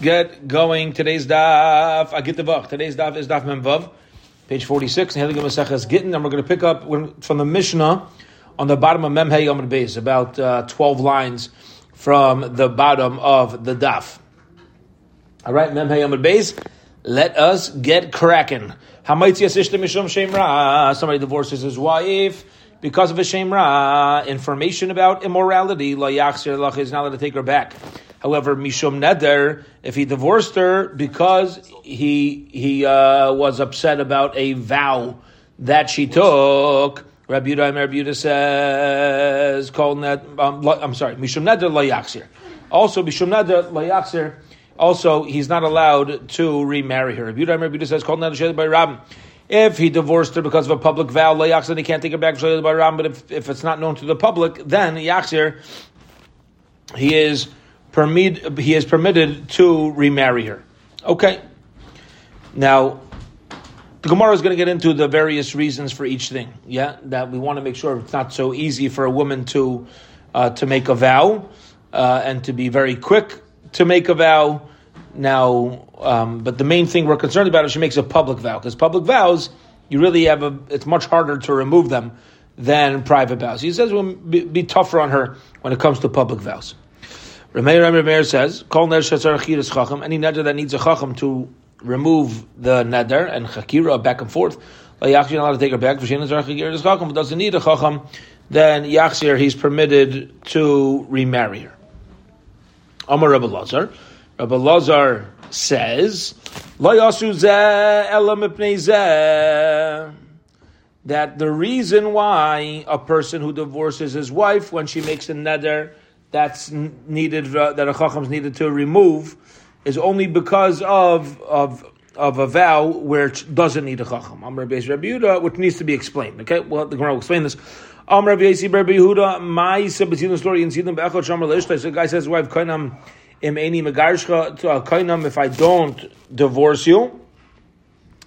get going. Today's daf, I get the vach. Today's daf is daf memvav, page 46. And we're going to pick up from the Mishnah on the bottom of Memhei Yom Beis, about uh, 12 lines from the bottom of the daf. All right, Memhei Yom Beis, let us get cracking. Somebody divorces his wife because of a shemra, information about immorality, la is not allowed to take her back. However, Mishum Neder, if he divorced her because he he uh, was upset about a vow that she took, Rabbi Yudah, Rabbi says, that, um, I'm sorry, Mishum Neder Layaksir. Also, Mishum Neder Layaksir, also, he's not allowed to remarry her. Rabbi Yudah, Rabbi says, called by Rabbi. If he divorced her because of a public vow, Layaksir, he can't take her back by Ram, but if, if it's not known to the public, then Yaksir, he is permit, he is permitted to remarry her. Okay. Now, the Gemara is going to get into the various reasons for each thing. Yeah, that we want to make sure it's not so easy for a woman to uh, to make a vow uh, and to be very quick to make a vow. Now, um, but the main thing we're concerned about is she makes a public vow because public vows you really have a. It's much harder to remove them than private vows. He says it will be, be tougher on her when it comes to public vows. Rameir Rameir says, "Kol ner shetzar chacham." Any neder that needs a chacham to remove the neder and chakira back and forth, yachzir not allowed to take her back. V'shein zar chakira chacham but doesn't need a chacham. Then yachzir he's permitted to remarry her. Amar Rabbi Lazar. Rabbi Lazar says, "Lo yasu that the reason why a person who divorces his wife when she makes a neder that's needed uh, that a chacham is needed to remove is only because of of of a vow where it doesn't need a chacham. Amr Rabbi Yehuda, which needs to be explained. Okay, well the Gemara will explain this. Amr Rabbi Yehuda, my the story in Sidon Be'echot Shamar Leishtai. So the guy says, "Wife kainam im eni megarshcha kainam if I don't divorce you."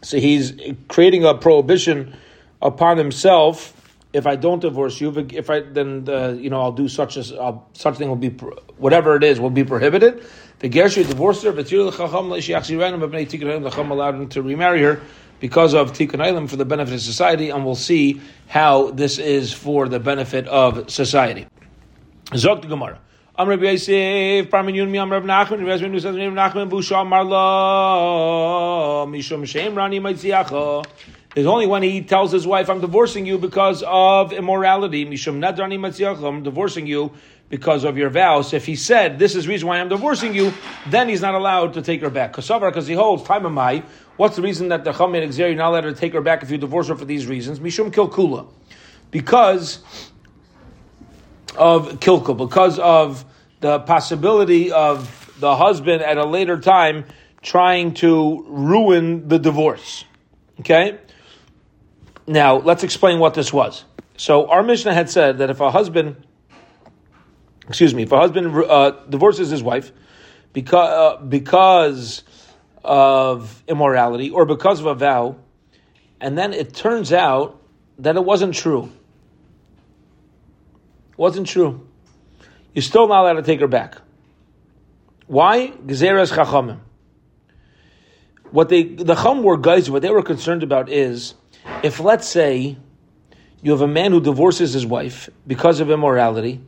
So he's creating a prohibition upon himself if I don't divorce you, if I then the, you know I'll do such a uh, such thing will be whatever it is will be prohibited. The gershi divorced her, but the chacham allowed him to remarry her because of tikkun island for the benefit of society, and we'll see how this is for the benefit of society. Zok the Gemara. Am Rabbi Yosef, Parmin Yun Mi Am Rav Nachman, Rabbi Nachman, Busha Amar La, Mishum Shem Rani Maitziacha is only when he tells his wife, I'm divorcing you because of immorality. Mishum nadrani matziach, I'm divorcing you because of your vows. If he said, this is the reason why I'm divorcing you, then he's not allowed to take her back. because he holds, time of my, what's the reason that the Chum made you're not allowed to take her back if you divorce her for these reasons? Mishum kilkula. Because of kilkul, because of the possibility of the husband at a later time trying to ruin the divorce. Okay? Now, let's explain what this was. So, our Mishnah had said that if a husband, excuse me, if a husband uh, divorces his wife because, uh, because of immorality or because of a vow, and then it turns out that it wasn't true. It wasn't true. You're still not allowed to take her back. Why? Gezeres chachamim. What they the chum were guys, what they were concerned about is if let's say you have a man who divorces his wife because of immorality,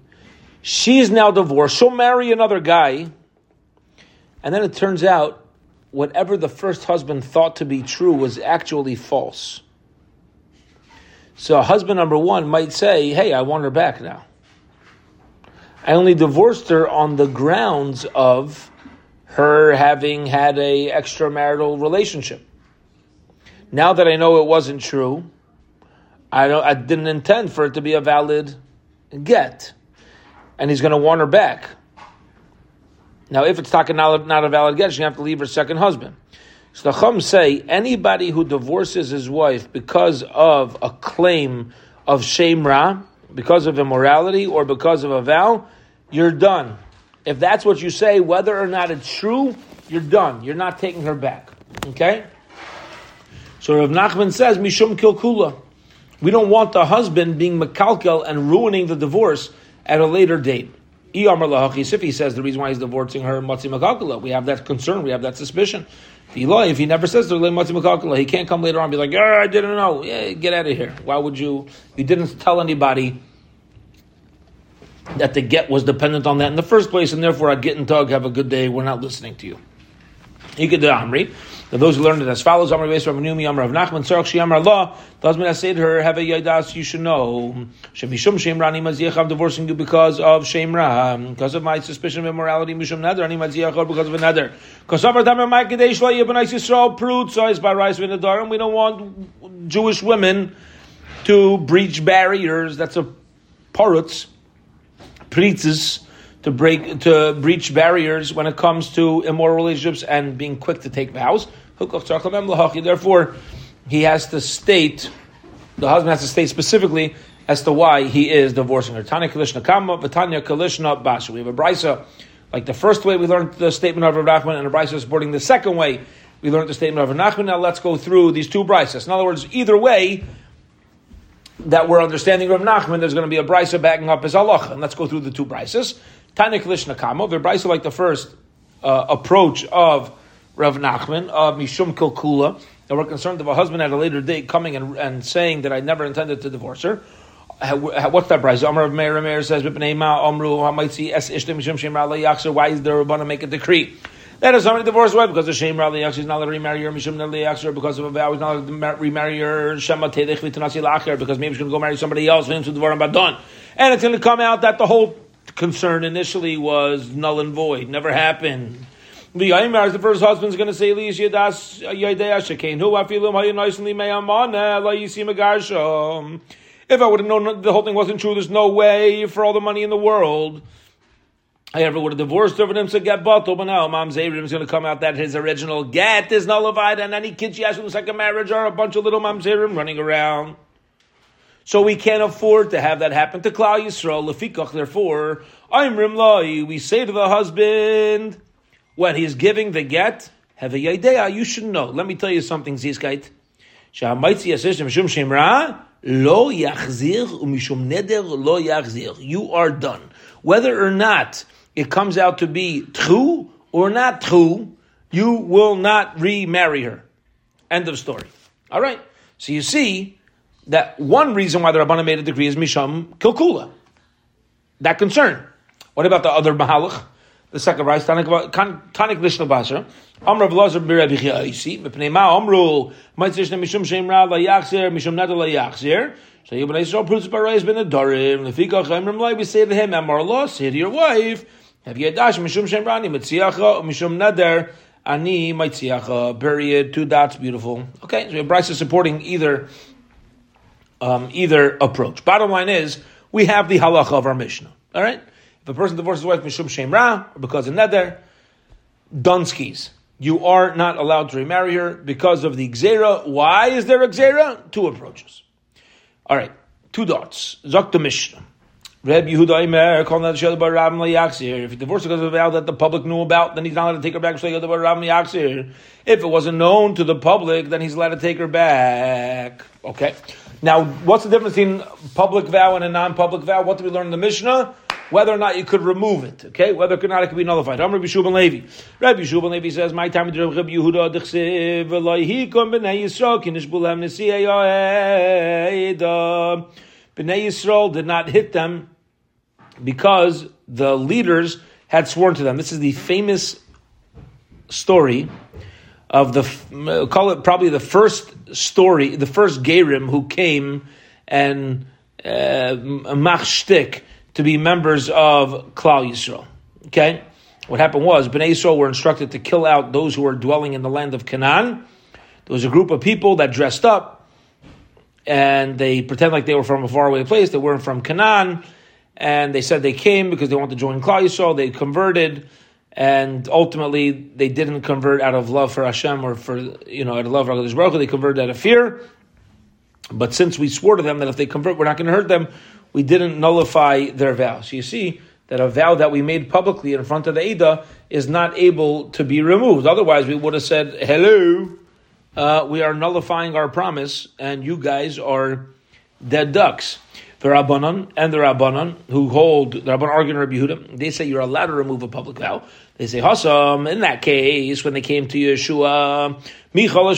she is now divorced, she'll marry another guy, and then it turns out whatever the first husband thought to be true was actually false. So husband number one might say, Hey, I want her back now. I only divorced her on the grounds of her having had a extramarital relationship. Now that I know it wasn't true, I don't, I didn't intend for it to be a valid get, and he's going to want her back. Now, if it's not, a valid get, she's going to have to leave her second husband. So the Chum say anybody who divorces his wife because of a claim of shemra, because of immorality, or because of a vow, you're done. If that's what you say, whether or not it's true, you're done. You're not taking her back. Okay? So Rav Nachman says, Mishum Kilkula. We don't want the husband being makalkel and ruining the divorce at a later date. If he says the reason why he's divorcing her, Matsi Makakullah. we have that concern, we have that suspicion. If he never says to he can't come later on and be like, oh, I didn't know. Yeah, get out of here. Why would you? You didn't tell anybody that the get was dependent on that in the first place, and therefore I'd get in tug, have a good day, we're not listening to you. You Amri. That those who learned it as follows: Amar Beis Rav Numi, Amar Rav Nachman, Tzarach Shiyamar husband has said her, "Have a yadas, you should know. Shemishum Shem Rani Maziach, I'm divorcing you because of Shem Ra, because of my suspicion of immorality. Mishum Nader, Ani Maziach, because of another. Because our time, my Kadesh Lo Yibnais Yisrael so is by Vinadar, and we don't want Jewish women to breach barriers. That's a parutz, pritzes to break to breach barriers when it comes to immoral relationships and being quick to take vows. Therefore, he has to state the husband has to state specifically as to why he is divorcing her. Tanya Kalishna Kama, Vatanya Kalishna Basha. We have a brisa like the first way we learned the statement of Rav Nachman, and a brisa supporting the second way we learned the statement of Rav Nachman. Now let's go through these two brises. In other words, either way that we're understanding Rav Nachman, there's going to be a brisa backing up his halacha. And let's go through the two brises. Tanya Kalishna Kama, the brisa like the first uh, approach of Rav Nachman of Mishum Kilkula, that we're concerned of a husband at a later date coming and, and saying that I never intended to divorce her. What's that price? Amr of Meir Meir says, Amru Why is there a to make a decree? That is somebody divorced wife because of shame Rali Yakshir is not allowed to remarry her, Mishum Nali Yakshir because of a vow, he's not allowed to remarry her, Shema Tedech Vitanasi Lacher because maybe she's going to go marry somebody else, and it's going to come out that the whole concern initially was null and void, never happened. The first husband is going to say, "Lish yadas hu afilim meyamana la yisim agarshom." If I would have known the whole thing wasn't true, there's no way for all the money in the world. I ever would have divorced over him to get bottle, but now mamzerim is going to come out that his original get is nullified, and any kids she has from the second marriage are a bunch of little mamzerim running around. So we can't afford to have that happen to Klal Yisrael. Lefikach, therefore, I'm Rimlai. We say to the husband when he's giving the get, have a yidea, you should know. Let me tell you something, Zizkait. Lo yachzir umishum neder lo yachzir. You are done. Whether or not it comes out to be true or not true, you will not remarry her. End of story. All right. So you see that one reason why the Rabbana made a decree is misham kilkula. That concern. What about the other mahalach? The second rise, Tanik Lishna Basra. Amr of Lazar Birebi Chiaisi, Mepnei Ma Amru, Maitzishna Mishum Shem Ra La Yachzir, Mishum Nada La Yachzir. So Yibn Yisrael proves by Rais Ben Adorim, Lefika Chaimrim Lai, we say to him, Amar Allah, say to your wife, have you a dash Mishum Shem Rani, Mitziacha, Mishum Nader, Ani Maitziacha, period, two dots, beautiful. Okay, so have Bryce supporting either, um, either approach. Bottom line is, we have the halacha of our Mishnah. All right? If a person divorces his wife mishum shem ra, or because of neder, dunskies. You are not allowed to remarry her because of the xera. Why is there a xera? Two approaches. All right, two dots. Zok the Mishnah. Reb Yehuda Imer, calling that Shel Bar Ram If he divorced because of a vow that the public knew about, then he's not allowed to take her back. Shel Bar Ram If it wasn't known to the public, then he's allowed to take her back. Okay. Now, what's the difference between public vow and a non-public vow? What did we learn in the Mishnah? whether or not you could remove it. Okay, whether or not it could be nullified. I'm Rabbi Shubin Levi. Rabbi Shubin Levi says, "My time to Rabbi Yehuda dechsev v'loihi kom Yisrael kinish bulem Bnei Yisrael did not hit them because the leaders had sworn to them. This is the famous story of the call it probably the first story, the first Gerim who came and uh, to be members of Klal Yisrael. Okay? What happened was, Bnei Yisrael were instructed to kill out those who were dwelling in the land of Canaan. There was a group of people that dressed up and they pretend like they were from a faraway place. They weren't from Canaan. And they said they came because they wanted to join Klal Yisrael. They converted. And ultimately, they didn't convert out of love for Hashem or for, you know, out of love for HaKadosh Baruch They converted out of fear. But since we swore to them that if they convert, we're not going to hurt them, we didn't nullify their vow. So you see that a vow that we made publicly in front of the Ada is not able to be removed. Otherwise, we would have said, hello, uh, we are nullifying our promise, and you guys are dead ducks. The Rabbanon and the Rabbanon who hold the Rabbanon arguing Rabbi Yehuda, they say you're allowed to remove a public vow. They say Hassam. In that case, when they came to Yeshua, Michal.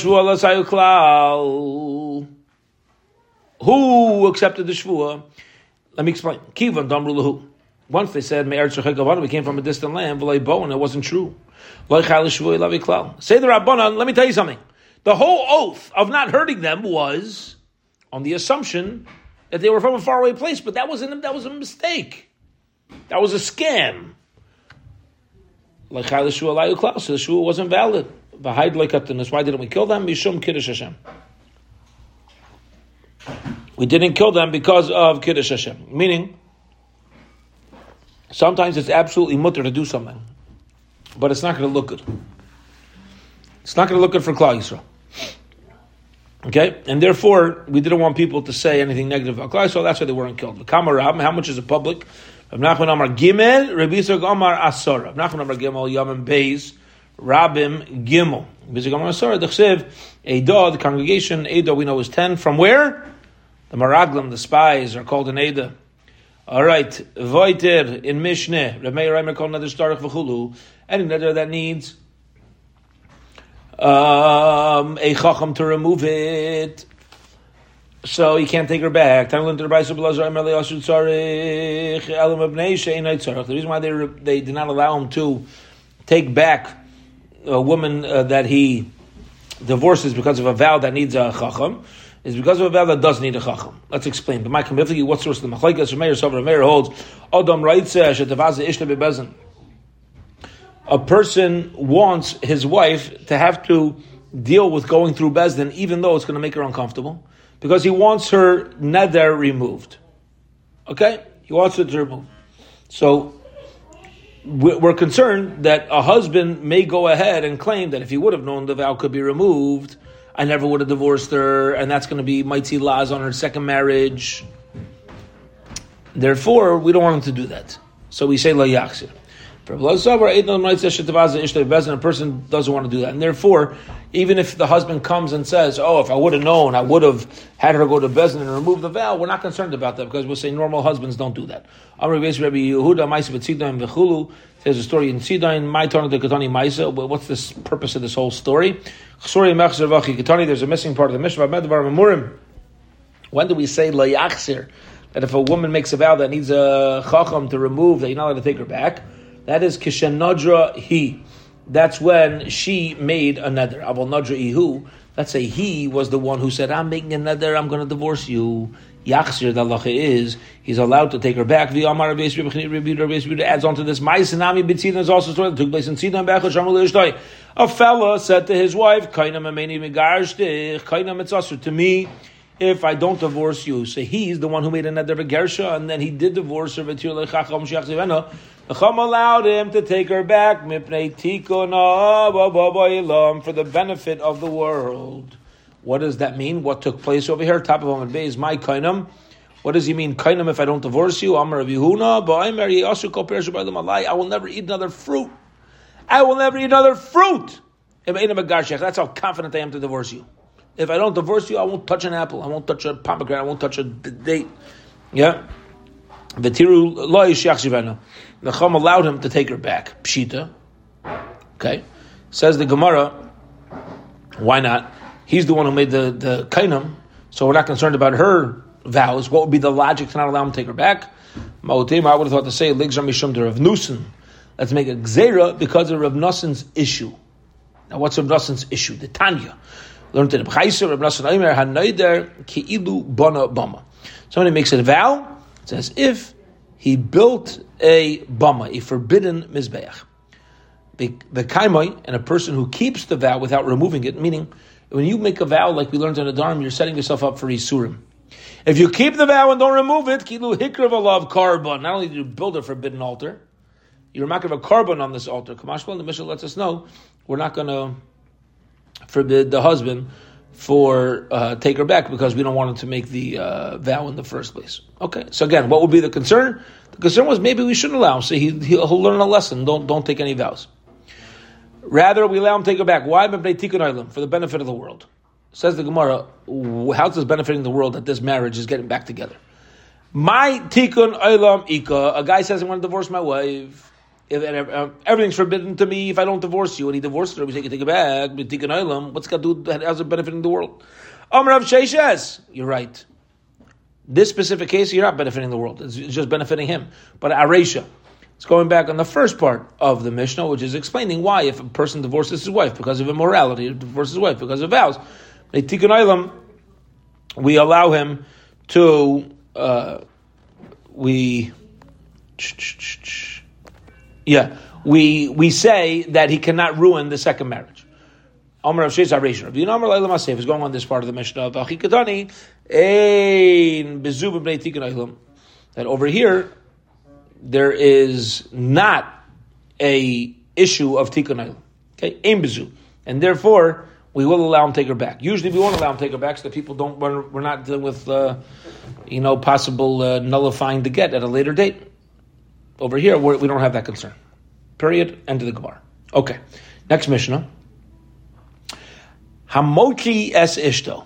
Who accepted the Shvua? Let me explain. Kivan Damru Once they said we came from a distant land, and it wasn't true. Say the Rabbanon. Let me tell you something. The whole oath of not hurting them was on the assumption that they were from a faraway place, but that was a, that was a mistake. That was a scam. Like the shua wasn't valid. Why didn't we kill them? Mishum Kiddush Hashem. We didn't kill them because of Kiddush Hashem. Meaning, sometimes it's absolutely mutter to do something, but it's not going to look good. It's not going to look good for Klal Yisrael. Okay, and therefore we didn't want people to say anything negative about Klal, so that's why they weren't killed. Kamarab, how much is it public? Rav Nachman Amar Gimel, Rabbi Yisrael Amar Asor. Rav Nachman Amar Gimel, Yamim Beis, Rabim Gimel. Rabbi Yisrael Amar Asor, the Chsev, Eidah, the congregation, Eidah we know is ten. From where? The Maraglim, the spies, are called an Eidah. All right, Voiter in Mishneh, Rav Meir Reimer called another Starach V'chulu, any nether that needs um, a chacham to remove it. So he can't take her back. The reason why they they did not allow him to take back a woman uh, that he divorces because of a vow that needs a chacham is because of a vow that does need a chacham. Let's explain. But my what source of the machlekes? Meir Sover Meir holds Adam Raitze Shetavaze Ishta Bebezin a person wants his wife to have to deal with going through Bezdin, even though it's going to make her uncomfortable, because he wants her nether removed. Okay? He wants it to remove. So, we're concerned that a husband may go ahead and claim that if he would have known the vow could be removed, I never would have divorced her, and that's going to be mighty laws on her second marriage. Therefore, we don't want him to do that. So we say la yaksir. A person doesn't want to do that. And therefore, even if the husband comes and says, Oh, if I would have known, I would have had her go to Bezin and remove the vow, we're not concerned about that because we'll say normal husbands don't do that. There's a story in Sidain, my turn to Katani Maisa. What's the purpose of this whole story? There's a missing part of the Mishnah. When do we say La That if a woman makes a vow that needs a chacham to remove, that you're not allowed to take her back? That is kishenadra he. That's when she made a nether. Aval nadra ihu. Let's say he was the one who said, "I'm making a nether. I'm going to divorce you." Yachzir, the halacha is he's allowed to take her back. The Amar adds on to this. My sinami bitzina is also story that took place in Sidon Bechel A fella said to his wife, "Kaina mameni megarshtich, kaina mitzasur." To me, if I don't divorce you, so he's the one who made a nether gersha, and then he did divorce her. The Chum allowed him to take her back for the benefit of the world. What does that mean? What took place over here? Top of Amad Bay is my kainam. What does he mean, kainam, if I don't divorce you? Amar of Yehuna, I will never eat another fruit. I will never eat another fruit. That's how confident I am to divorce you. If I don't divorce you, I won't touch an apple. I won't touch a pomegranate. I won't touch a date. Yeah. V'tiru lo yishach Chum allowed him to take her back. Pshita. Okay. Says the Gemara, why not? He's the one who made the, the kainam, so we're not concerned about her vows. What would be the logic to not allow him to take her back? Ma'otim, I would have thought to say, Ligs Mishum to Rav Nusin. Let's make a gzera because of Rav Nusin's issue. Now, what's Rav Nusin's issue? The Tanya. Learned in the Rav Nusin Bana Bama. Somebody makes a vow, as if he built a bama, a forbidden mizbeach. The kaimai, and a person who keeps the vow without removing it, meaning when you make a vow like we learned in the Dharm, you're setting yourself up for Isurim. If you keep the vow and don't remove it, kilu hikrav alav korban. Not only do you build a forbidden altar, you're have a korban on this altar. Kamashmal, the Mishnah lets us know we're not going to forbid the husband for uh, take her back because we don't want him to make the uh, vow in the first place. Okay, so again, what would be the concern? The concern was maybe we shouldn't allow him, so he, he'll learn a lesson. Don't don't take any vows. Rather, we allow him to take her back. Why? For the benefit of the world. Says the Gemara, how is this benefiting the world that this marriage is getting back together? My tikkun olam ika. A guy says, I want to divorce my wife. If, uh, everything's forbidden to me if I don't divorce you. And he divorced her, we say, take it back. What's got to do that has a benefit in the world? Amr Rav Sheshes. You're right. This specific case, you're not benefiting the world. It's just benefiting him. But Aresha, it's going back on the first part of the Mishnah, which is explaining why if a person divorces his wife because of immorality, divorces his wife because of vows, we allow him to uh, we yeah we we say that he cannot ruin the second marriage. Amr of Sheiz Aresha. Rabbi Yonamar Leilam Asif is going on this part of the Mishnah ein bnei That over here there is not a issue of tikkun Okay, ein bezu, and therefore we will allow him to take her back. Usually, we won't allow him to take her back so that people don't. We're, we're not dealing with, uh, you know, possible uh, nullifying the get at a later date. Over here, we do not have that concern. Period. End of the Gemara. Okay. Next Mishnah. Hamochi es ishto.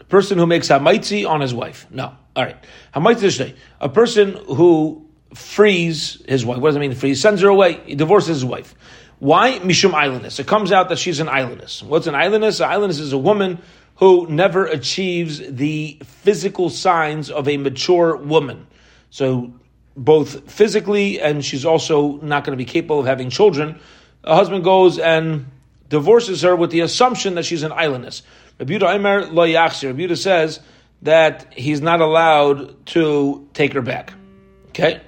A person who makes hamaitzi on his wife. No. All right. Hamaitzi ishto. A person who frees his wife. What does it mean? Free? He sends her away. He divorces his wife. Why? Mishum aylonis. It comes out that she's an aylonis. What's an aylonis? An aylonis is a woman who never achieves the physical signs of a mature woman. So, both physically and she's also not going to be capable of having children. A husband goes and divorces her with the assumption that she's an aylonis. Rebuta Aimer lo yachsir. Says that he's not allowed to take her back. Okay?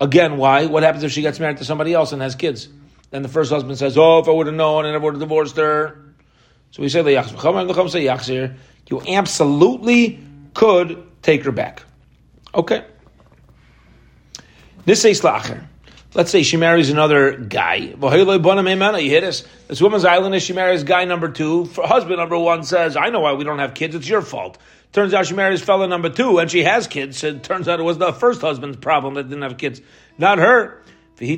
Again, why? What happens if she gets married to somebody else and has kids? Then the first husband says, "Oh, if I would have known, I never would have divorced her." So we say You absolutely could take her back. Okay. This says lacher. Let's say she marries another guy. This? Woman's island is she marries guy number two. Husband number one says, I know why we don't have kids. It's your fault. Turns out she marries fella number two and she has kids. It turns out it was the first husband's problem that didn't have kids, not her. And she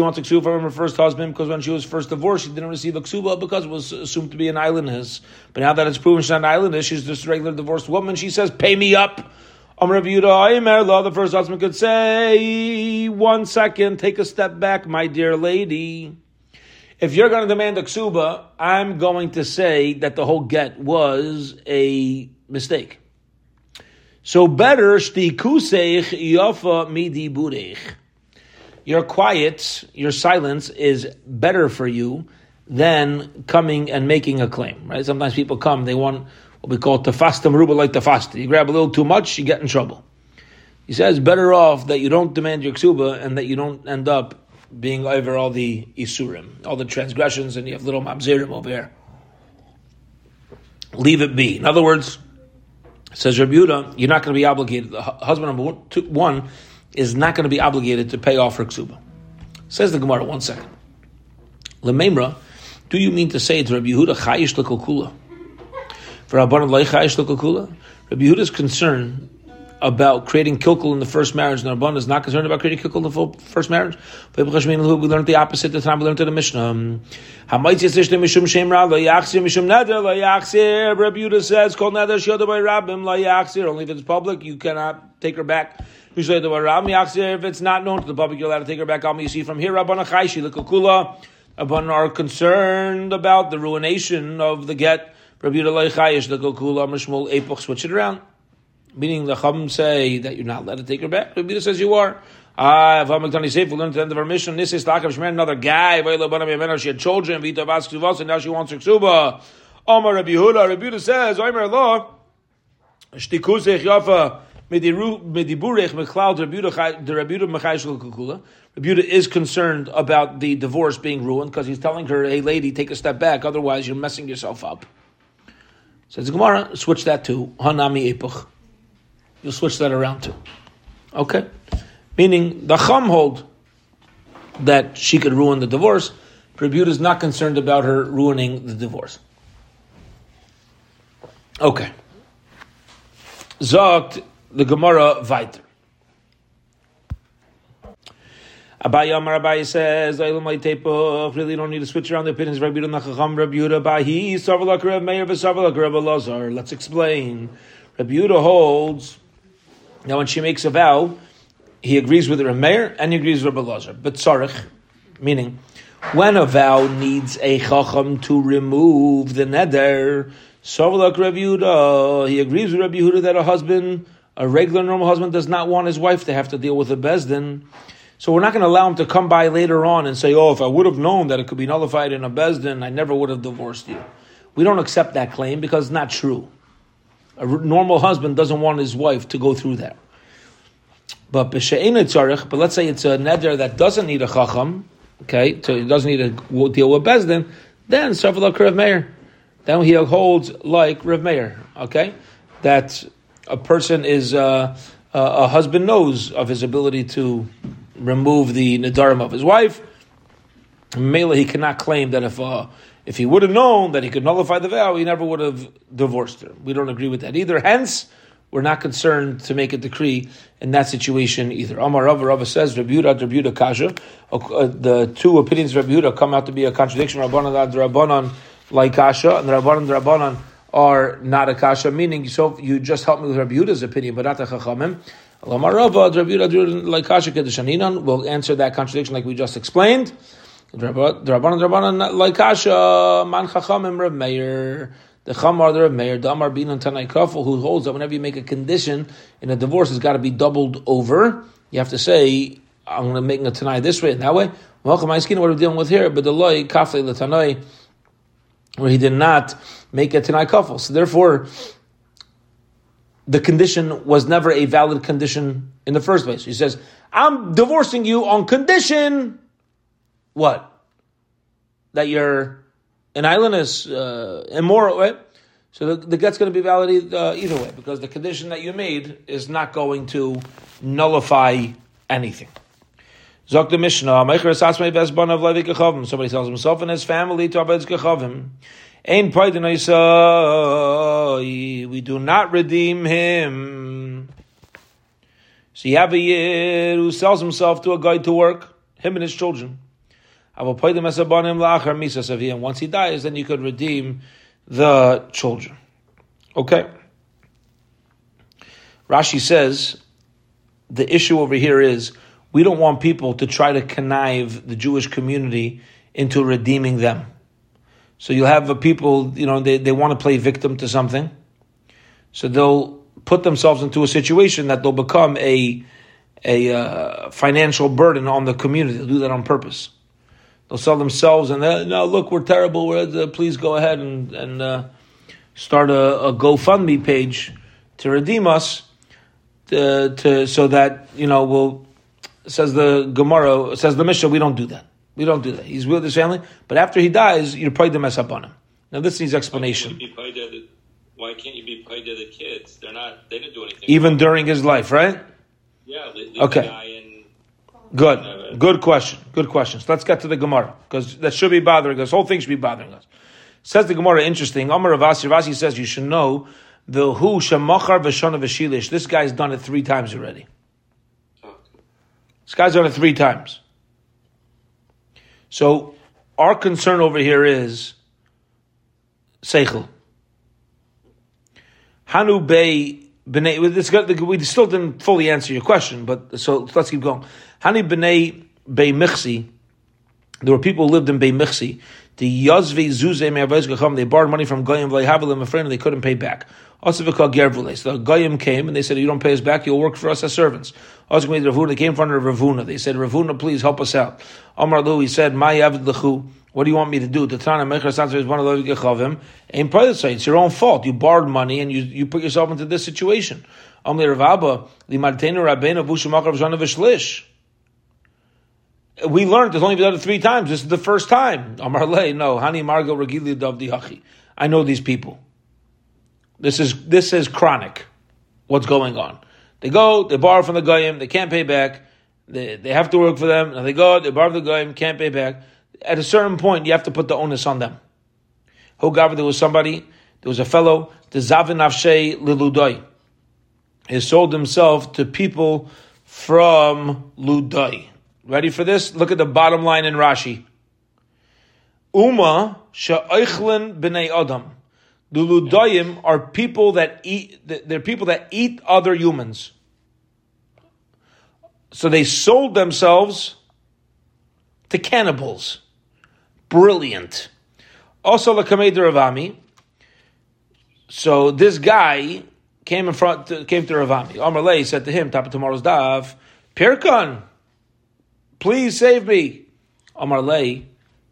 wants a ksuba from her first husband because when she was first divorced, she didn't receive a ksuba because it was assumed to be an aylonis. But now that it's proven she's not an aylonis, she's just a regular divorced woman. She says, "Pay me up." The first husband could say, "One second, take a step back, my dear lady." If you're going to demand a ksuba, I'm going to say that the whole get was a mistake. So better shtikuseich yafa midi burech. Your quiet, your silence is better for you than coming and making a claim. Right? Sometimes people come, they want we call tafasta maruba like tafasta. You grab a little too much, you get in trouble. He says better off that you don't demand your ksuba and that you don't end up being over all the isurim, all the transgressions, and you have little mamzerim over here. Leave it be. In other words, Says Rabbi Yehuda, you're not going to be obligated. The husband number one, is not going to be obligated to pay off her ksuba. Says the Gemara, one second. Lememra, do you mean to say to Rabbi Yehuda, chayish lekokula? For Rabbanan loy chayish lekokula? Rabbi Yehuda is concerned about creating kilkul in the first marriage, and Rabban is not concerned about creating kilkul in the first marriage. We learned the opposite the time we learned in the Mishnah. Rabbi Yehuda says, "Called neder shoda by rabbim la yachzir." Only if it's public, you cannot take her back. If it's not known to the public, you're allowed to take her back. You see from here, Rabban Achaishi lekukula. Rabban are concerned about the ruination of the get. Rabbi Yehuda la chayish lekukula. Mishmul epoch. Switch it around. Meaning the Chum say that you're not allowed to take her back. Rabbi says you are. Ah, if I'm safe, we'll learn at the end of our mission. This is Takam Shmer, another guy. She had children, Vita Baskuvas, and now she wants her ksuba. Omar Rabbi Yehuda, Rabbi Yehuda says, Omer Allah, Shtikusech Yafa, Mediburech Mechlaud, the Rabbi Yehuda Mechayshel Kukula. Rabbi is concerned about the divorce being ruined because he's telling her, hey lady, take a step back, otherwise you're messing yourself up. Says Gemara, switch that to Hanami Epuch. You'll switch that around too. Okay? Meaning, the Chum hold that she could ruin the divorce. Rebut is not concerned about her ruining the divorce. Okay. Zogt the Gemara weiter. Abaye Amar Abaye says, really don't need to switch around the opinions. Rabbi Yehuda Nachacham, Rabbi Yehuda, Bahi, Savalak Reb Meir, Savalak Reb. Let's explain. Rabbi Yehuda holds now when she makes a vow, he agrees with Rabbi Meir and he agrees with Rabbi Lazar. But tzarich, meaning when a vow needs a chacham to remove the neder, Sovlak Rabbi Yehuda, he agrees with Rabbi Yehuda that a husband, a regular normal husband, does not want his wife to have to deal with a bezdin. So we're not going to allow him to come by later on and say, "Oh, if I would have known that it could be nullified in a bezdin, I never would have divorced you." We don't accept that claim because it's not true. A normal husband doesn't want his wife to go through that. But but let's say it's a neder that doesn't need a chacham, okay, so it doesn't need to deal with bezdin, then Savalak Rav Meir. Then he holds like Rav Meir, okay, that a person is uh, a husband knows of his ability to remove the nedarim of his wife. Mela, he cannot claim that if uh, if he would have known that he could nullify the vow, he never would have divorced her. We don't agree with that either. Hence, we're not concerned to make a decree in that situation either. Amar Rava Rava says Rebuta Rebuta Kasha. Uh, the two opinions of Rebuta come out to be a contradiction. Rabbanan Rabbanan like Kasha, and the Rabbanan Rabbanan are not a Kasha. Meaning, so you just help me with Rebuda's opinion, but not the Chachamim. We'll answer that contradiction like we just explained. The Rabbanan Rabbanan like Kasha, Man Chachamim Rav Meir. The Chamar the Rav Meir, Damar Bin and Tanai Kafel, who holds that whenever you make a condition in a divorce, it's got to be doubled over. You have to say, I'm going to make a Tanai this way and that way. Welcome, my skin, what we're dealing with here, but the loy Kafle the Tanai, where he did not make a Tanai Kafel. So therefore, the condition was never a valid condition in the first place. He says, I'm divorcing you on condition what? That you're an island is uh, immoral, right? So the, the get's going to be valid uh, either way because the condition that you made is not going to nullify anything. Zok the Mishnah, somebody tells himself and his family to Abed's Gechavim. Ain we do not redeem him. So you have a year who sells himself to a guy to work, him and his children. And once he dies, then you could redeem the children. Okay. Rashi says the issue over here is we don't want people to try to connive the Jewish community into redeeming them. So you'll have people, you know, they, they want to play victim to something. So they'll put themselves into a situation that they'll become a, a uh, financial burden on the community. They'll do that on purpose. They'll sell themselves and no, look, we're terrible. We're, uh, please go ahead and, and uh, start a, a, GoFundMe page to redeem us, to, to, so that you know we'll. Says the Gemara, says the Mishnah, we don't do that. We don't do that. He's with his family, but after he dies, you're paid to mess up on him. Now this needs explanation. Why can't you be paid to the kids? They're not. They didn't do anything. Even during his life, right? Yeah. okay. Good. Good question. Good question. So let's get to the Gemara because that should be bothering us. This whole thing should be bothering us. Says the Gemara, interesting. Amar Ravasi, Ravasi says you should know the who shemachar v'shana v'shilish. This guy's done it three times already. Oh. This guy's done it three times. So our concern over here is seichel. Hanu Bey B'nai, we still didn't fully answer your question, but so let's keep going. Hani B'nai Bei Michsi, there were people who lived in Bei Michsi. The Yazvi Zuze Me'avez they borrowed money from Goyim V'lehavilim, a friend, and they couldn't pay back. So the Goyim came and they said, You don't pay us back, you'll work for us as servants. Also, Ravuna, they came in front of Ravuna. They said, Ravuna, please help us out. Amar Lu, he said, My Yavid Lechu. What do you want me to do? The Tana Mechra is one of those Gechavim. Ain't say It's your own fault. You borrowed money and you, you put yourself into this situation. Amli Ravaba. We learned it's only been done three times. This is the first time. Amar Le, no. Hani Margo Regili Davdi Hachi. I know these people. This is this is chronic. What's going on? They go, they borrow from the goyim, they can't pay back. They, they have to work for them. And they go, they borrow the goyim, can't pay back at a certain point, you have to put the onus on them. However, there was somebody, there was a fellow, the Zavin Avshei Liludai. He sold himself to people from Ludai. Ready for this? Look at the bottom line in Rashi. Uma sha'eichlin b'nei adam. The Ludoyim are people that eat, they're people that eat other humans. So they sold themselves to cannibals. Brilliant. Also, the Lakamei Ravami. So this guy came in front, came to Ravami. Amar said to him, top of tomorrow's daf, Pirkan, please save me. Amar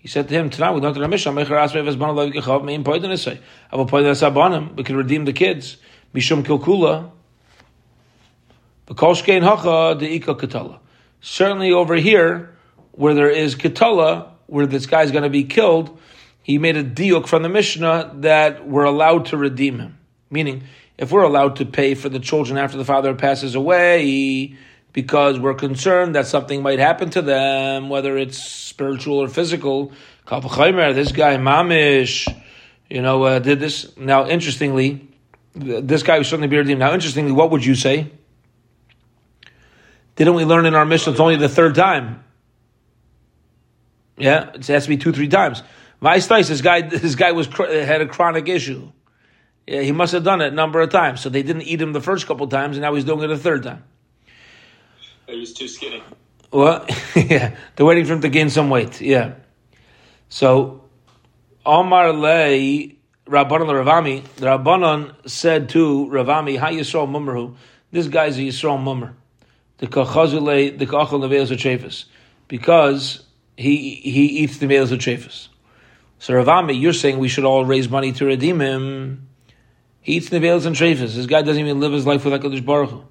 he said to him, tonight we don't to the Mishnah, Mecher Asmei Vesban Alav Gechav, Mein Poiden Esay. I will Poiden Esabanim, we can redeem the kids. Mishum Kilkula, B'kol Hacha, the Ika Ketala. Certainly over here, where there is Ketala, where this guy's going to be killed, he made a diuk from the Mishnah that we're allowed to redeem him. Meaning, if we're allowed to pay for the children after the father passes away, because we're concerned that something might happen to them, whether it's spiritual or physical. This guy, Mamish, you know, uh, did this. Now, interestingly, this guy was certainly bearded. Now, interestingly, what would you say? Didn't we learn in our mission it's only the third time? Yeah, it has to be two, three times. Vice this guy, this guy was had a chronic issue. Yeah, he must have done it a number of times. So they didn't eat him the first couple times, and now he's doing it a third time. He was too skinny. Well, yeah, they're waiting for him to gain some weight. Yeah. So, Omar Lei, Rabbanon Ravami, the Rabbanon said to Ravami, Hi Yisrael Mummerhu, this guy's a Yisrael Mummer. The Kachazule, the Kachal Neveas of because he he eats the males of Chafis. So Ravami, you're saying we should all raise money to redeem him. He eats the males and Chafis. This guy doesn't even live his life with HaKadosh Baruch Hu.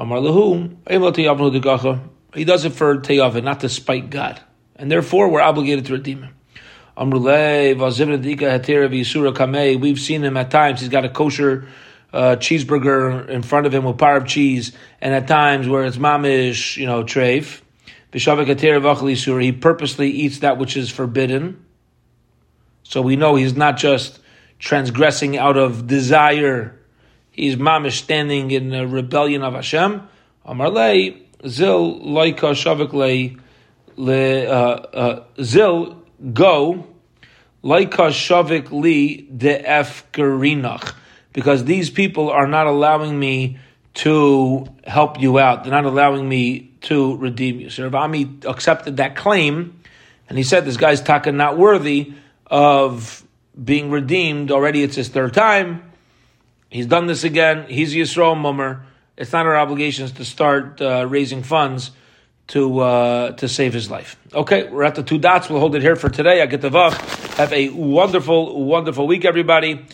Amar Lahu, he does it for Teyavah, not to spite God. And therefore, we're obligated to redeem him. We've seen him at times. He's got a kosher uh, cheeseburger in front of him with par of cheese, and at times where it's mamish, you know, treif. He purposely eats that which is forbidden. So we know he's not just transgressing out of desire he's mamish standing in a rebellion of Hashem. Amarle zil loika shavik le le uh, uh, zil go loika shavik li de efkerinach because these people are not allowing me to help you out. They're not allowing me to redeem you. So Ravami accepted that claim, and he said, "This guy's taka not worthy of being redeemed. Already, it's his third time." He's done this again. He's Yisrael Mummer. It's not our obligations to start uh, raising funds to uh, to save his life. Okay, we're at the two dots. We'll hold it here for today. I get the vach. Have a wonderful, wonderful week, everybody.